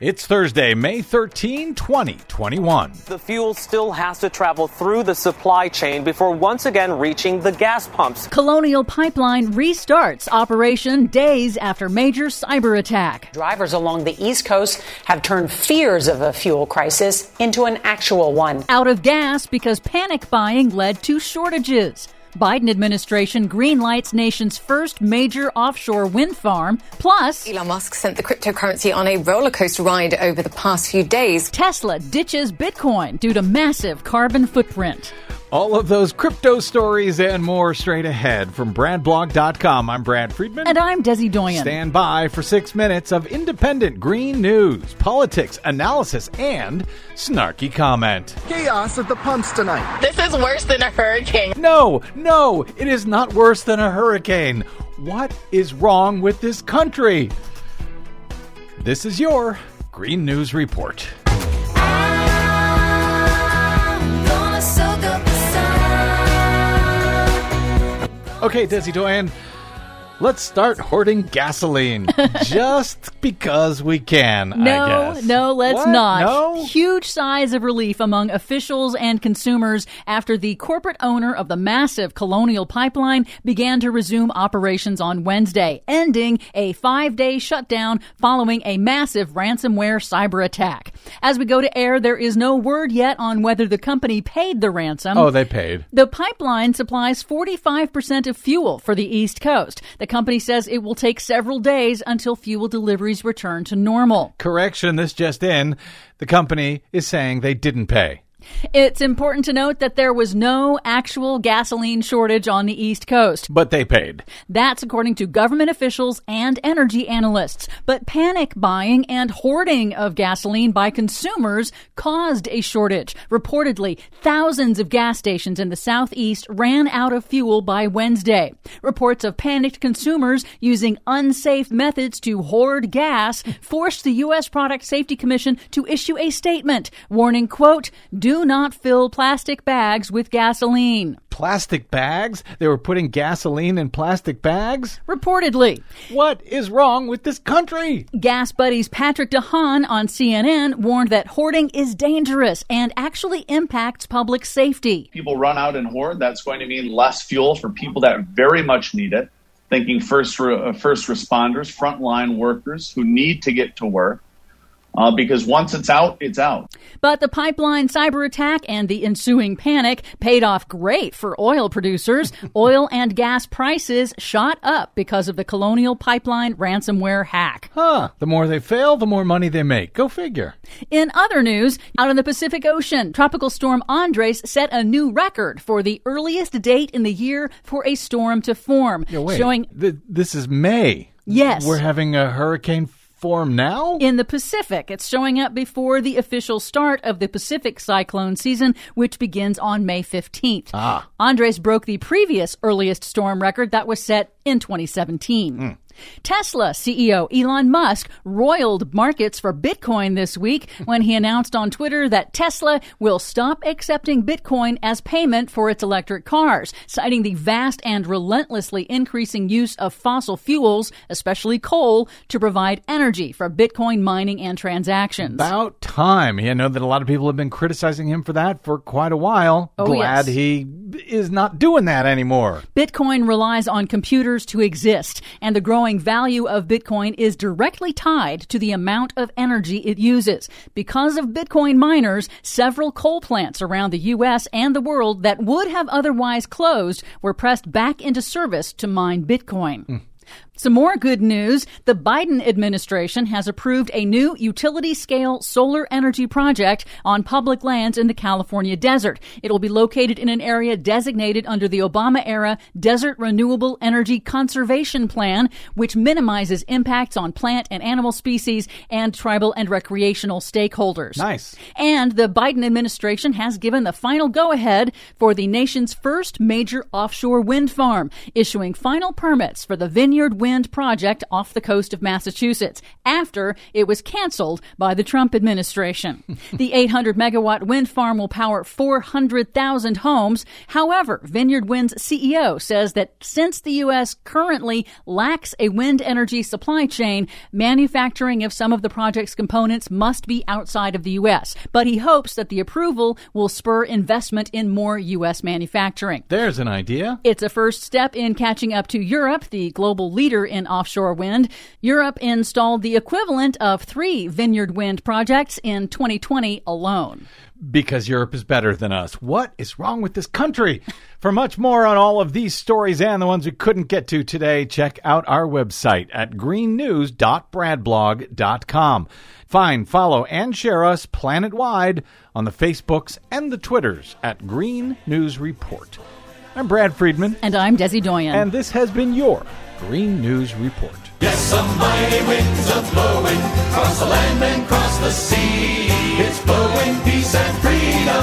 It's Thursday, May 13, 2021. The fuel still has to travel through the supply chain before once again reaching the gas pumps. Colonial Pipeline restarts operation days after major cyber attack. Drivers along the East Coast have turned fears of a fuel crisis into an actual one. Out of gas because panic buying led to shortages. Biden administration greenlights nation's first major offshore wind farm. Plus, Elon Musk sent the cryptocurrency on a roller coaster ride over the past few days. Tesla ditches Bitcoin due to massive carbon footprint. All of those crypto stories and more straight ahead from BradBlog.com. I'm Brad Friedman. And I'm Desi Doyen. Stand by for six minutes of independent green news, politics, analysis, and snarky comment. Chaos at the pumps tonight. This is worse than a hurricane. No, no, it is not worse than a hurricane. What is wrong with this country? This is your Green News Report. Okay, Desi Doyen, let's start hoarding gasoline just because we can. No, no, let's What? not. No? Huge sighs of relief among officials and consumers after the corporate owner of the massive Colonial Pipeline began to resume operations on Wednesday, ending a five day shutdown following a massive ransomware cyber attack. As we go to air, there is no word yet on whether the company paid the ransom. Oh, they paid. The pipeline supplies 45% of fuel for the East Coast. The company says it will take several days until fuel deliveries return to normal. Correction, this just in. The company is saying they didn't pay. It's important to note that there was no actual gasoline shortage on the East Coast. But they paid. That's according to government officials and energy analysts. But panic buying and hoarding of gasoline by consumers caused a shortage. Reportedly, thousands of gas stations in the southeast ran out of fuel by Wednesday. Reports of panicked consumers using unsafe methods to hoard gas forced the U.S. Product Safety Commission to issue a statement warning, quote, do not fill plastic bags with gasoline. Plastic bags? They were putting gasoline in plastic bags? Reportedly. What is wrong with this country? GasBuddy's Patrick DeHaan on CNN warned that hoarding is dangerous and actually impacts public safety. people run out and hoard, that's going to mean less fuel for people that very much need it. Thinking first, re- uh, first responders, frontline workers who need to get to work, uh, because once it's out, it's out. But the pipeline cyber attack and the ensuing panic paid off great for oil producers. oil and gas prices shot up because of the Colonial Pipeline ransomware hack. Huh. The more they fail, the more money they make. Go figure. In other news, out in the Pacific Ocean, Tropical Storm Andres set a new record for the earliest date in the year for a storm to form, Yeah, wait. showing Th- this is May. Yes. We're having a hurricane form now? in the Pacific. It's showing up before the official start of the Pacific cyclone season, which begins on May 15th. Ah. Andres broke the previous earliest storm record that was set in 2017. Tesla CEO Elon Musk roiled markets for Bitcoin this week when he announced on Twitter that Tesla will stop accepting Bitcoin as payment for its electric cars, citing the vast and relentlessly increasing use of fossil fuels, especially coal, to provide energy for Bitcoin mining and transactions. About time. Yeah, I know that a lot of people have been criticizing him for that for quite a while. Oh, Glad yes. he is not doing that anymore. Bitcoin relies on computers to exist, and the growing value of Bitcoin is directly tied to the amount of energy it uses. Because of Bitcoin miners, several coal plants around the U.S. and the world that would have otherwise closed were pressed back into service to mine Bitcoin. Hmm. Some more good news. The Biden administration has approved a new utility scale solar energy project on public lands in the California desert. It'll be located in an area designated under the Obama era Desert Renewable Energy Conservation Plan, which minimizes impacts on plant and animal species and tribal and recreational stakeholders. Nice. And the Biden administration has given the final go ahead for the nation's first major offshore wind farm, issuing final permits for the Vineyard Wind wind project off the coast of Massachusetts after it was canceled by the Trump administration. the 800 megawatt wind farm will power 400,000 homes. However, Vineyard Wind's CEO says that since the U.S. currently lacks a wind energy supply chain, manufacturing of some of the project's components must be outside of the U.S. But he hopes that the approval will spur investment in more U.S. manufacturing. There's an idea. It's a first step in catching up to Europe, the global leader in offshore wind. Europe installed the equivalent of three Vineyard Wind projects in 2020 alone. Because Europe is better than us. What is wrong with this country? For much more on all of these stories and the ones we couldn't get to today, check out our website at greennews.bradblog.com. Find, follow, and share us planet-wide on the Facebooks and the Twitters at Green News Report. I'm Brad Friedman. And I'm Desi Doyen. And this has been your Green News Report. Yes, some mighty winds are blowing across the land and across the sea. It's blowing peace and freedom.